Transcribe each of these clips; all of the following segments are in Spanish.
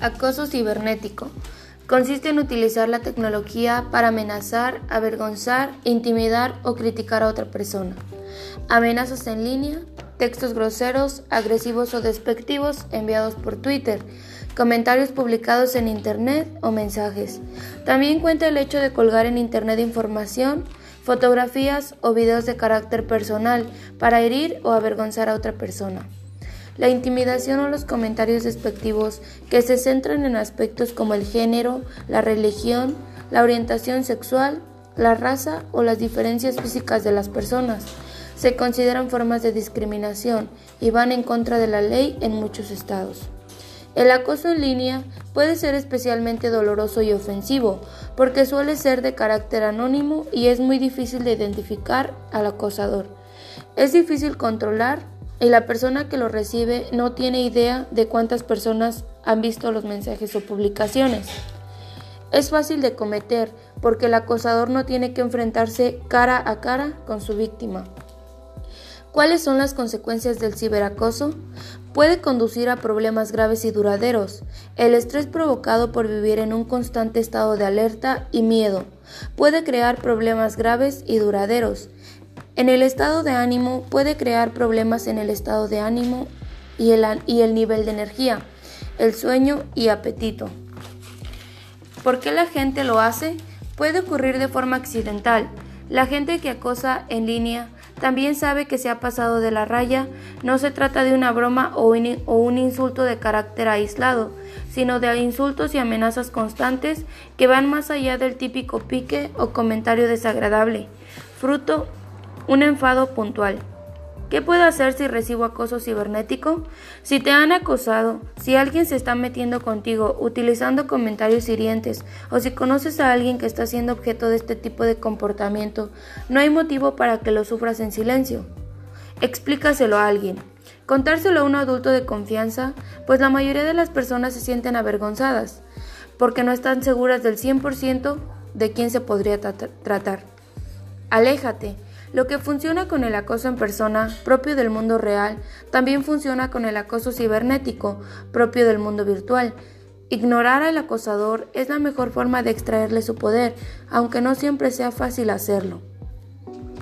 Acoso cibernético. Consiste en utilizar la tecnología para amenazar, avergonzar, intimidar o criticar a otra persona. Amenazas en línea, textos groseros, agresivos o despectivos enviados por Twitter, comentarios publicados en Internet o mensajes. También cuenta el hecho de colgar en Internet información, fotografías o videos de carácter personal para herir o avergonzar a otra persona. La intimidación o los comentarios despectivos que se centran en aspectos como el género, la religión, la orientación sexual, la raza o las diferencias físicas de las personas se consideran formas de discriminación y van en contra de la ley en muchos estados. El acoso en línea puede ser especialmente doloroso y ofensivo porque suele ser de carácter anónimo y es muy difícil de identificar al acosador. Es difícil controlar y la persona que lo recibe no tiene idea de cuántas personas han visto los mensajes o publicaciones. Es fácil de cometer porque el acosador no tiene que enfrentarse cara a cara con su víctima. ¿Cuáles son las consecuencias del ciberacoso? Puede conducir a problemas graves y duraderos. El estrés provocado por vivir en un constante estado de alerta y miedo puede crear problemas graves y duraderos. En el estado de ánimo puede crear problemas en el estado de ánimo y el, y el nivel de energía, el sueño y apetito. ¿Por qué la gente lo hace? Puede ocurrir de forma accidental. La gente que acosa en línea también sabe que se ha pasado de la raya. No se trata de una broma o un, o un insulto de carácter aislado, sino de insultos y amenazas constantes que van más allá del típico pique o comentario desagradable, fruto un enfado puntual. ¿Qué puedo hacer si recibo acoso cibernético? Si te han acosado, si alguien se está metiendo contigo utilizando comentarios hirientes o si conoces a alguien que está siendo objeto de este tipo de comportamiento, no hay motivo para que lo sufras en silencio. Explícaselo a alguien. Contárselo a un adulto de confianza, pues la mayoría de las personas se sienten avergonzadas, porque no están seguras del 100% de quién se podría tratar. Aléjate lo que funciona con el acoso en persona, propio del mundo real, también funciona con el acoso cibernético, propio del mundo virtual. Ignorar al acosador es la mejor forma de extraerle su poder, aunque no siempre sea fácil hacerlo.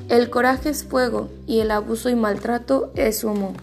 El coraje es fuego y el abuso y maltrato es humo.